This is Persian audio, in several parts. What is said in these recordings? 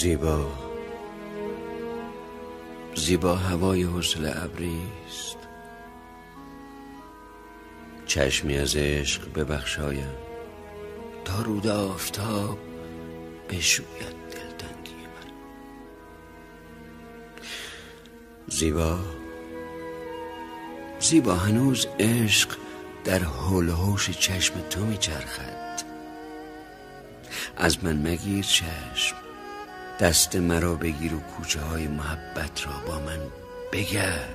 زیبا. زیبا هوای حوصله ابریست چشمی از عشق ببخشایم. تا رود آفتاب بشوید دلتنگی من. زیبا. زیبا هنوز عشق در حول هوش چشم تو میچرخد. از من مگیر چشم. دست مرا بگیر و کوچه های محبت را با من بگرد.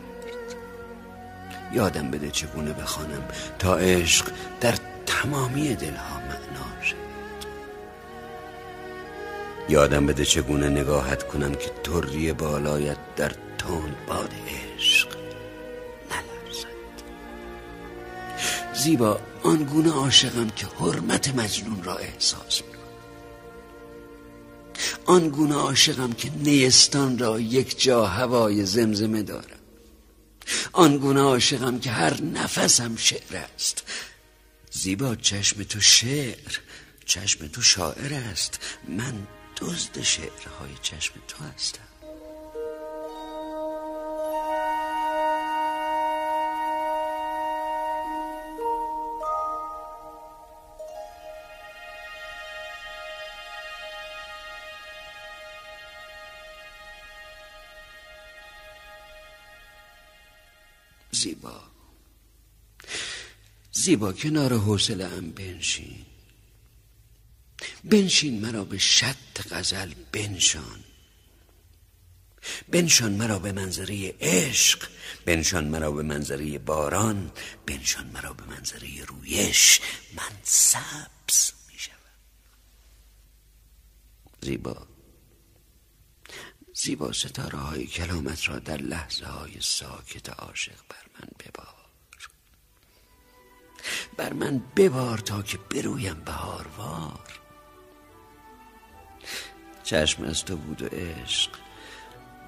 یادم بده چگونه بخوانم تا عشق در تمامی دلها معنا شد یادم بده چگونه نگاهت کنم که تری بالایت در تند باد عشق نلرزد. زیبا آنگونه عاشقم که حرمت مجنون را احساس می آنگونه عاشقم که نیستان را یک جا هوای زمزمه دارم. آنگونه عاشقم که هر نفسم شعر است. زیبا چشم تو شعر چشم تو شاعر است. من دزد شعرهای چشم تو هستم. زیبا. زیبا کنار حوصله ام بنشین. بنشین مرا به شط غزل بنشان. بنشان مرا به منظره عشق بنشان مرا به منظره باران بنشان مرا به منظره رویش. من سبز می شود زیبا. زیبا ستاره های کلامت را در لحظه های ساکت عاشق بر من ببار بر من ببار تا که برویم بهاروار. چشم از تو بود و عشق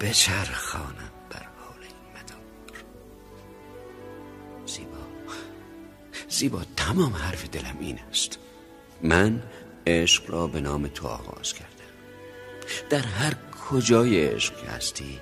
بچرخانم بر حال این مدار. زیبا. زیبا تمام حرف دلم این است. من عشق را به نام تو آغاز کردم. در هر کجای عشق هستی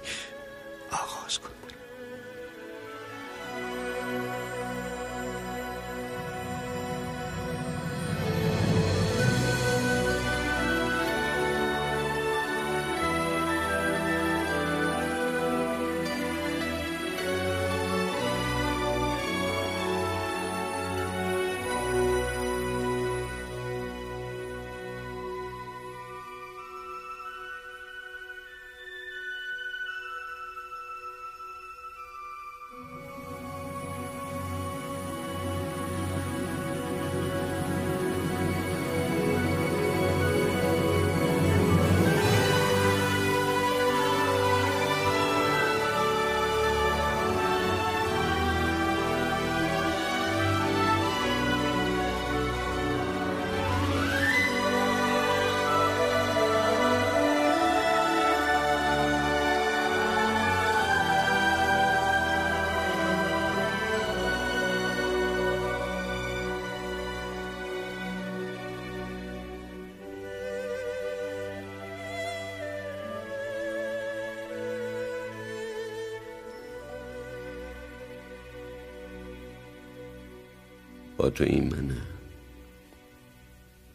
با تو این منه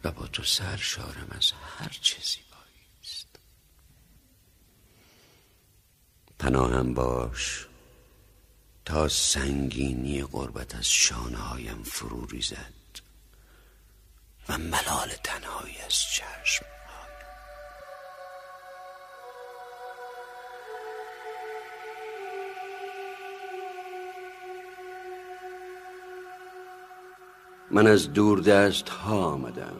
و با تو سرشارم از هر چه زیبایی است. پناهم باش تا سنگینی قربت از شانه هایم فرو ریزد و ملال تنهایی از چشم. من از دور دست ها آمدم.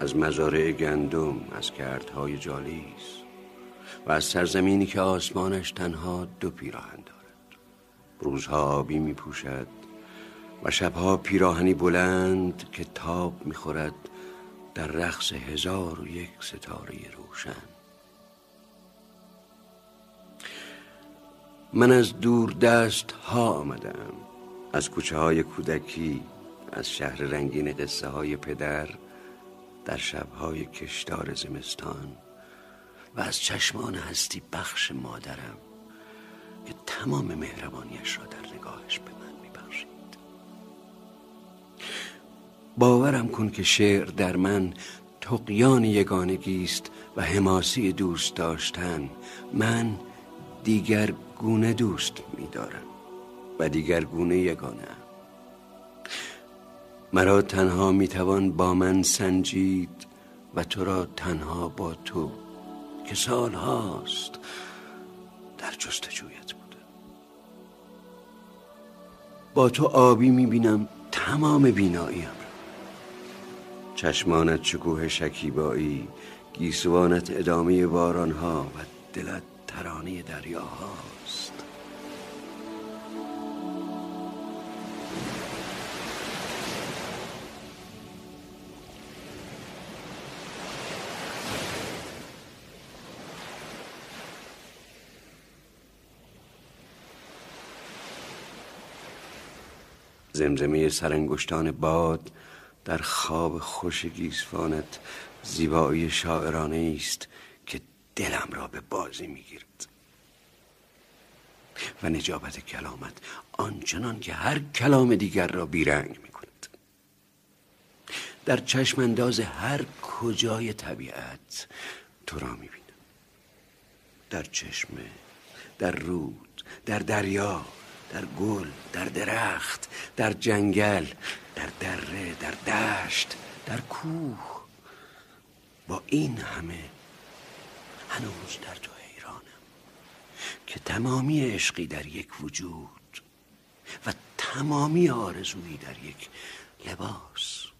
از مزارع گندم از کردهای جالیس و از سرزمینی که آسمانش تنها دو پیراهن دارد. روزها آبی می پوشد و شبها پیراهنی بلند که تاب می خورد در رقص هزار و یک ستاره روشن. من از دور دست ها آمدم. از کوچه های کودکی از شهر رنگین قصه های پدر در شبهای کشدار زمستان و از چشمان هستی بخش مادرم که تمام مهربانیش را در نگاهش به من میبخشید. باورم کن که شعر در من تقیان یگانگی است و حماسی دوست داشتن من دیگر گونه دوست میدارم و دیگر گونه یگانه مرا تنها می‌توان با من سنجید و تو را تنها با تو که سال هاست در جستجویت بوده. با تو آبی می‌بینم تمام بیناییم چشمانت شکوه شکیبایی گیسوانت ادامه بارانها و دلت ترانه دریاهاست زمزمه سرانگشتان باد در خواب خوش گیسفانت زیبایی شاعرانه است که دلم را به بازی می‌گیرد. و نجابت کلامت آنچنان که هر کلام دیگر را بیرنگ می کند در چشم انداز هر کجای طبیعت تو را می بینم در چشمه در رود در دریا در گل در درخت در جنگل در دره در دشت در کوه. با این همه هنوز در تو حیرانم که تمامی عشقی در یک وجود و تمامی آرزویی در یک لباس.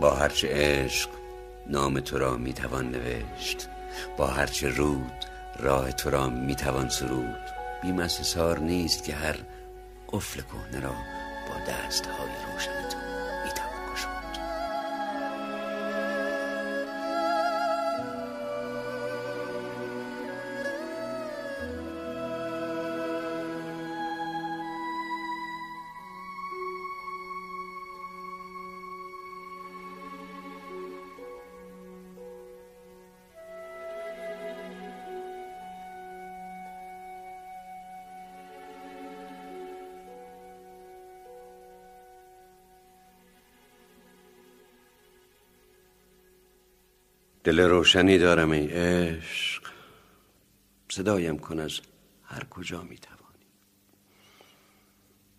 با هرچه عشق نام تو را می‌توان نوشت با هرچه رود راه تو را می‌توان سرود. بیم نیست که هر قفل کهنه را با دست های روشن تو. دل روشنی دارم ای عشق. صدایم کن از هر کجا می توانی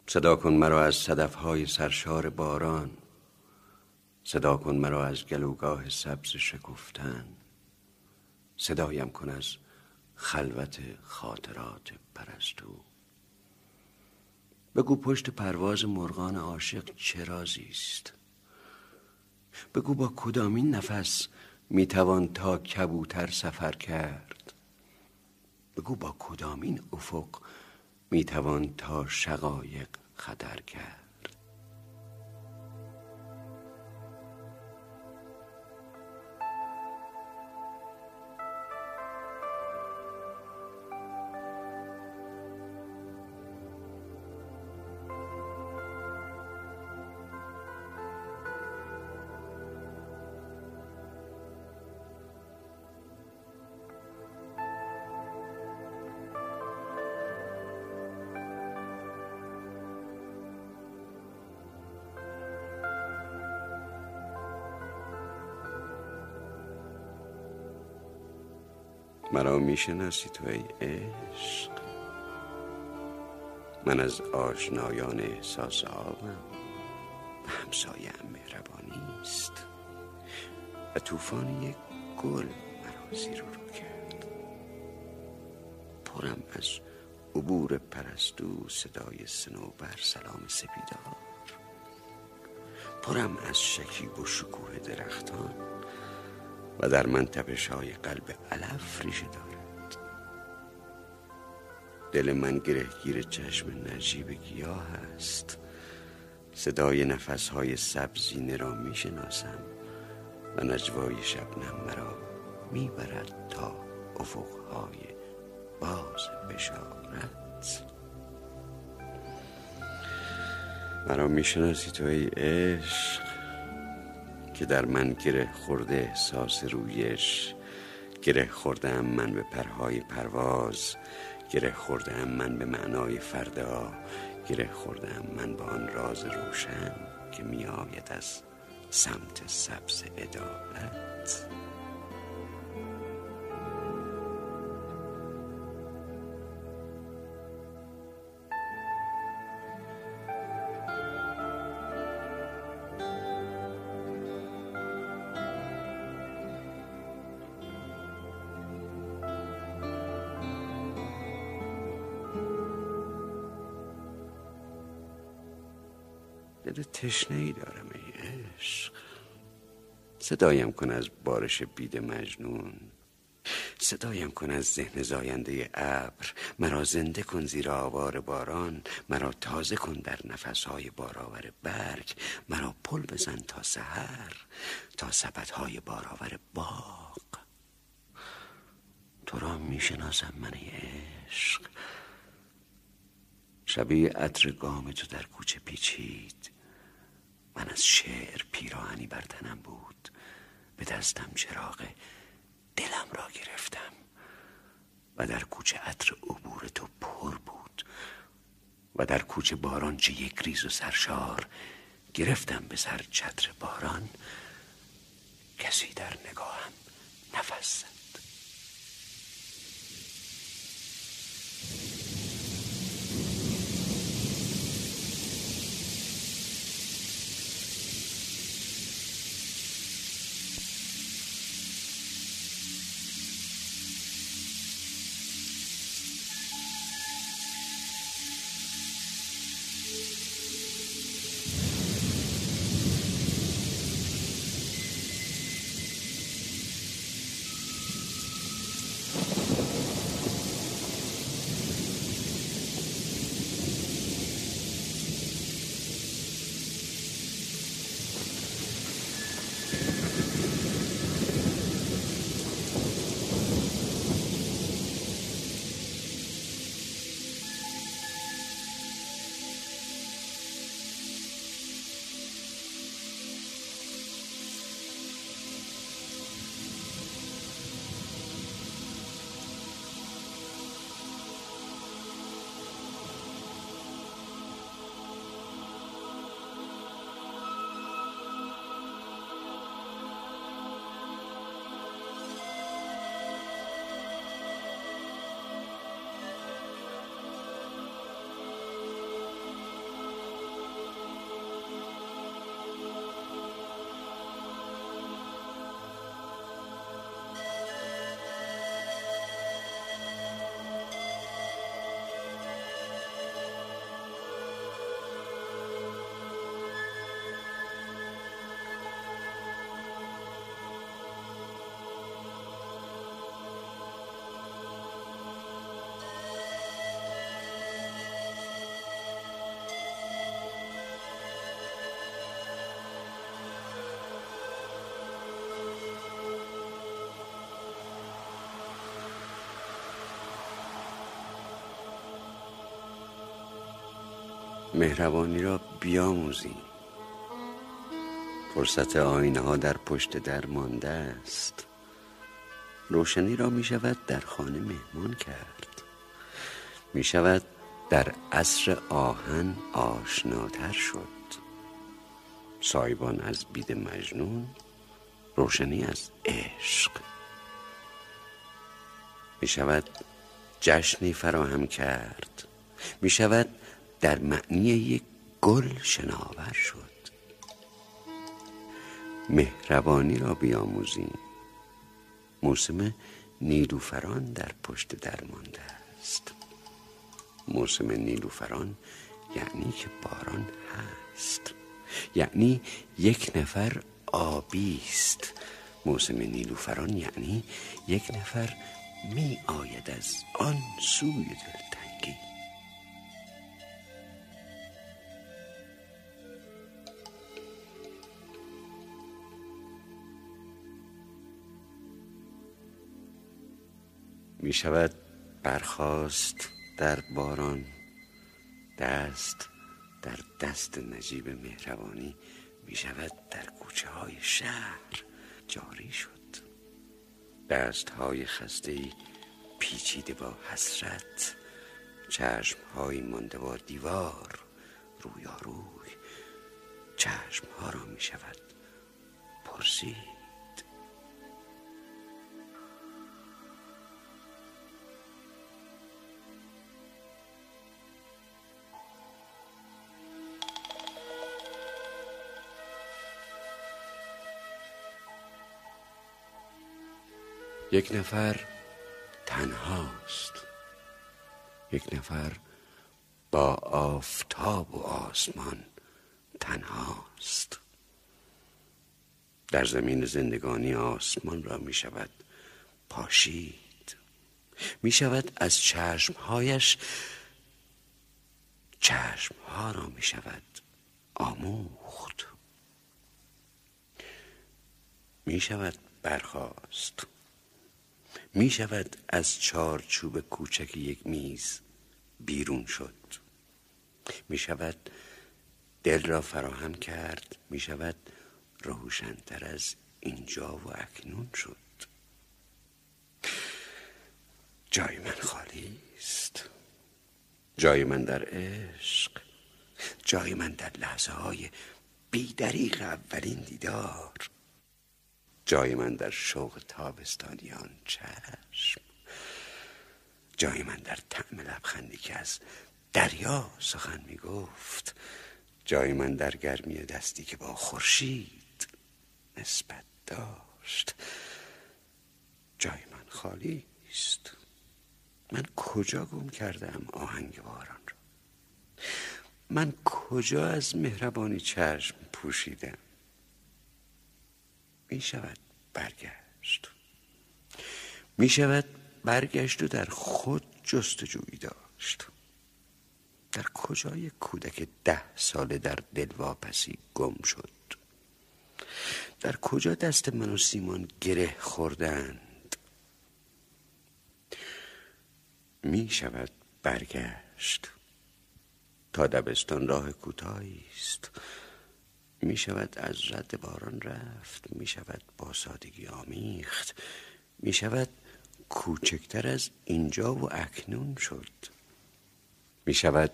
صدا کن مرا از های سرشار باران. صدا کن مرا از گلوگاه سبز شکفتن. صدایم کن از خلوت خاطرات پرستو. بگو پشت پرواز مرغان عاشق چه رازی است بگو با کدامین نفس می‌توان تا کبوتر سفر کرد. بگو با کدامین افق می‌توان تا شقایق خطر کرد؟ مرا می‌شناسی تو ای عشق. من از آشنایان احساس آبم. همسایم مهربانی است. و طوفان یک گل مرا زیر رو کرد. پرم از عبور پرستو صدای سنوبر سلام سپیدار. پرم از شکیب و شکوه درختان. و در من تپش های قلب علف ریشه دارد. دل من گرهگیر چشم نجیب گیاه است. صدای نفس های سبزینه را می شناسم و نجوای شبنم مرا می برد تا افقهای باز بشارت. مرا می شناسی تو ای عشق. که در من گره خورده احساس رویش گره خوردم من به پرهای پرواز گره خوردم من به معنای فردا گره خوردم من با آن راز روشن که می آید از سمت سبز عدالت. تشنه ای دارم ای عشق. صدایم کن از بارش بید مجنون. صدایم کن از ذهن زاینده ابر. مرا زنده کن زیر آوار باران. مرا تازه کن در نفسهای بارآور برگ. مرا پل بزن تا سحر تا سبدهای بارآور باغ. تو را می‌شناسم من عشق. شبیه عطر گام تو در کوچه پیچید. من از شعر پیراهنی بر تنم بود. به دستم چراغ دلم را گرفتم. و در کوچه عطر عبور تو پر بود. و در کوچه باران چه یک ریز و سرشار گرفتم به سر چتر باران. کسی در نگاهم نفس مهربانی را بیاموزیم. فرصت آینه ها در پشت در مانده است. روشنی را می شود در خانه مهمان کرد. می شود در عصر آهن آشناتر شد. سایبان از بید مجنون روشنی از عشق. می شود جشنی فراهم کرد. می شود در معنی یک گل شناور شد. مهربانی را بیاموزیم. موسم نیلوفران در پشت درمانده است. موسم نیلوفران یعنی که باران هست. یعنی یک نفر آبی است. موسم نیلوفران یعنی یک نفر می آید از آن سوی دلتنگی می شود برخواست در باران دست در دست نجیب مهربانی می شود در کوچه های شهر جاری شد. دست های خسته پیچیده با حسرت چشم های مانده با دیوار روی چشم ها را می شود پرسید. یک نفر تنهاست. یک نفر با آفتاب و آسمان تنهاست. در زمین زندگانی آسمان را می شود پاشید. می شود از چشمهایش چشمها را می شود آموخت. می شود برخواست می شود از چارچوب کوچک یک میز بیرون شد. می شود دل را فراهم کرد. می شود روشنتر از اینجا و اکنون شد. جای من خالی است. جای من در عشق. جای من در لحظه های بیدریق اولین دیدار. جای من در شوق تابستانیان چشم. جای من در طعم لبخندی که از دریا سخن می گفت جای من در گرمی دستی که با خورشید نسبت داشت. جای من خالی است. من کجا گم کردم آهنگ باران را؟ من کجا از مهربانی چشم پوشیدم؟ می شود برگشت. می شود برگشت و در خود جستجویی داشت. در کجای کودک ده ساله در دلواپسی گم شد؟ در کجا دست من و سیمان گره خوردند؟ می شود برگشت. تا دبستان راه کوتاهی است. می شود از رد باران رفت می شود با سادگی آمیخت می شود کوچکتر از اینجا و اکنون شد. می شود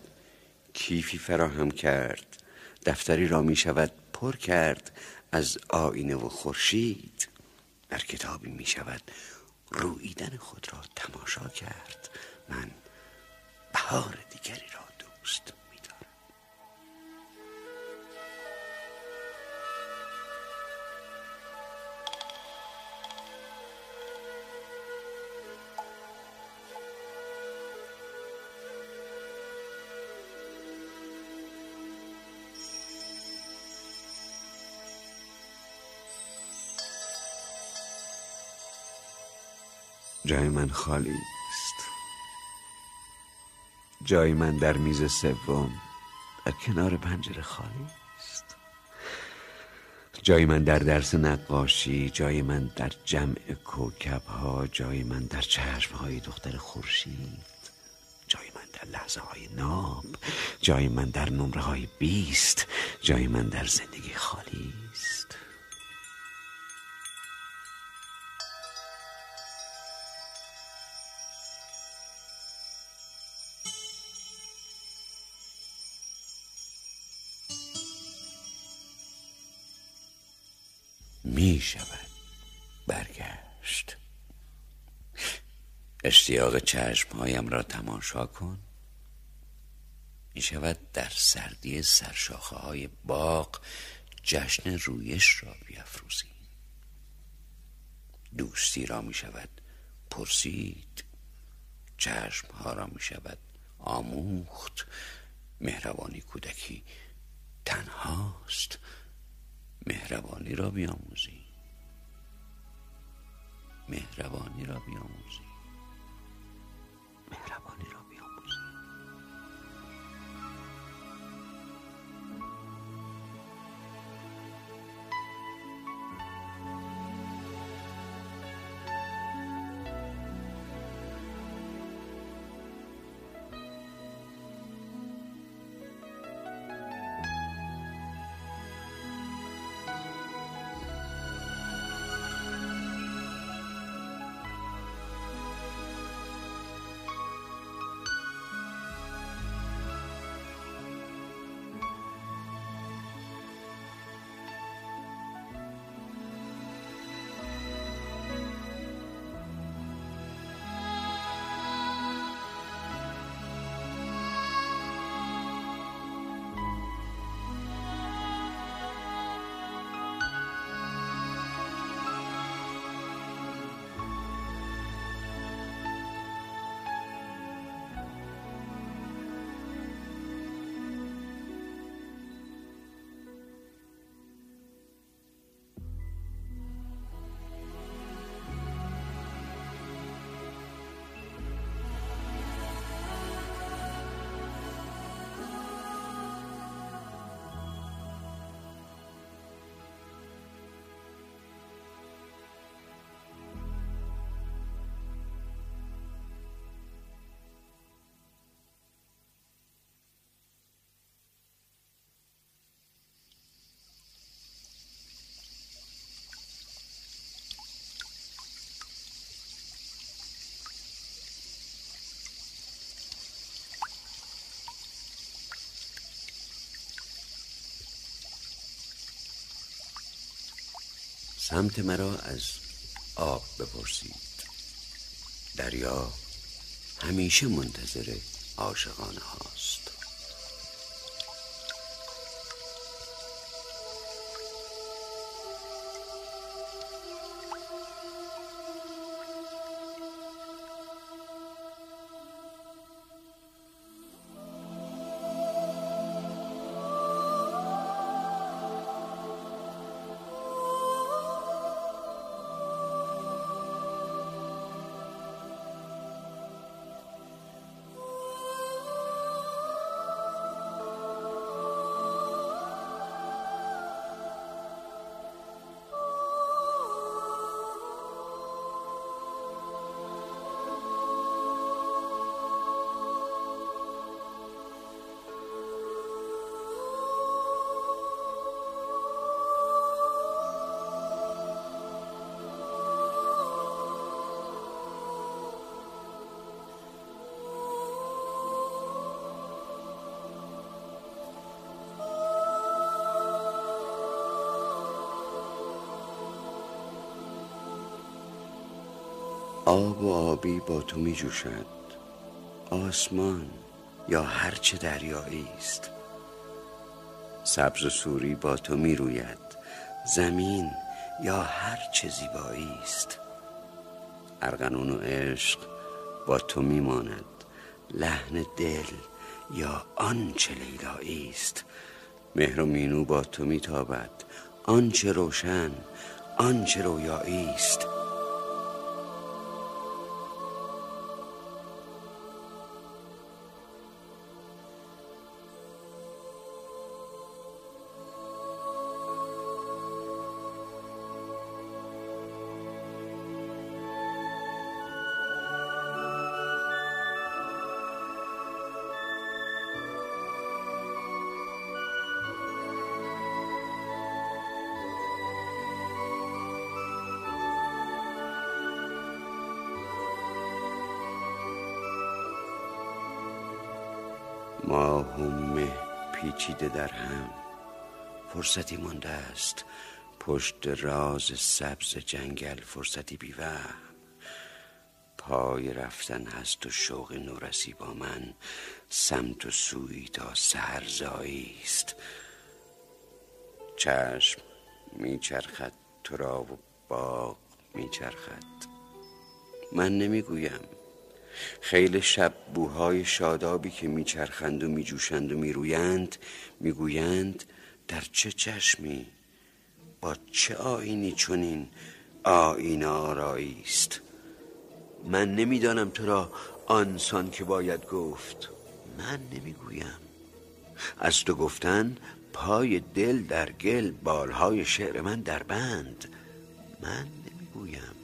کیفی فراهم کرد دفتری را می شود پر کرد از آینه و خورشید. در کتابی می شود رویدن خود را تماشا کرد. من بهار دیگری را دوست جای من خالی است جای من در میز سوم در کنار پنجره خالی است جای من در درس نقاشی جای من در جمع کوکب ها جای من در چشم های دختر خورشید جای من در لحظه های ناب جای من در نمره های بیست جای من در زندگی خالی می شود. برگشت. اشتیاق چشمهایم را تماشا کن. می شود در سردی سرشاخه های باغ جشن رویش را بیافروزی دوستی را می شود پرسید. چشمها را می شود آموخت. مهربانی کودکی تنهاست. مهربانی را بیاموزی. مهربانی را بیاموزی. مهربانی را سمت مرا از آب بپرسید. دریا همیشه منتظر عاشقانه هاست. آب و آبی با تو می جوشد آسمان یا هرچه دریایی است. سبز و سوری با تو می روید زمین یا هر چه زیبایی است. ارغنون و عشق با تو می ماند لحن دل یا آنچه لیلایی است. مهر و مینو با تو میتابد. آنچه روشن آنچه رویایی است. فرصتی مونده است. پشت راز سبز جنگل فرصتی بیوهم. پای رفتن هست و شوق نورسی با من. سمت و سوی تا سهرزایی است. چشم میچرخد تو را و باغ میچرخد. من نمی‌گویم. خیلی شب بوهای شادابی که میچرخند و میجوشند و میرویند می‌گویند در چه چشمی؟ با چه آینی چنین آین آرایی است من نمی‌دانم تو را آنسان که باید گفت. من نمی‌گویم. از تو گفتن پای دل در گل بالهای شعر من در بند. من نمی‌گویم.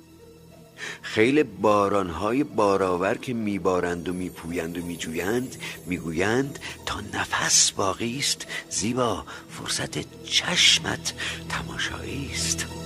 خیلی بارانهای بارآور که میبارند و میپویند و میجویند می‌گویند تا نفس باقی است. زیبا فرصت چشمت تماشایی است.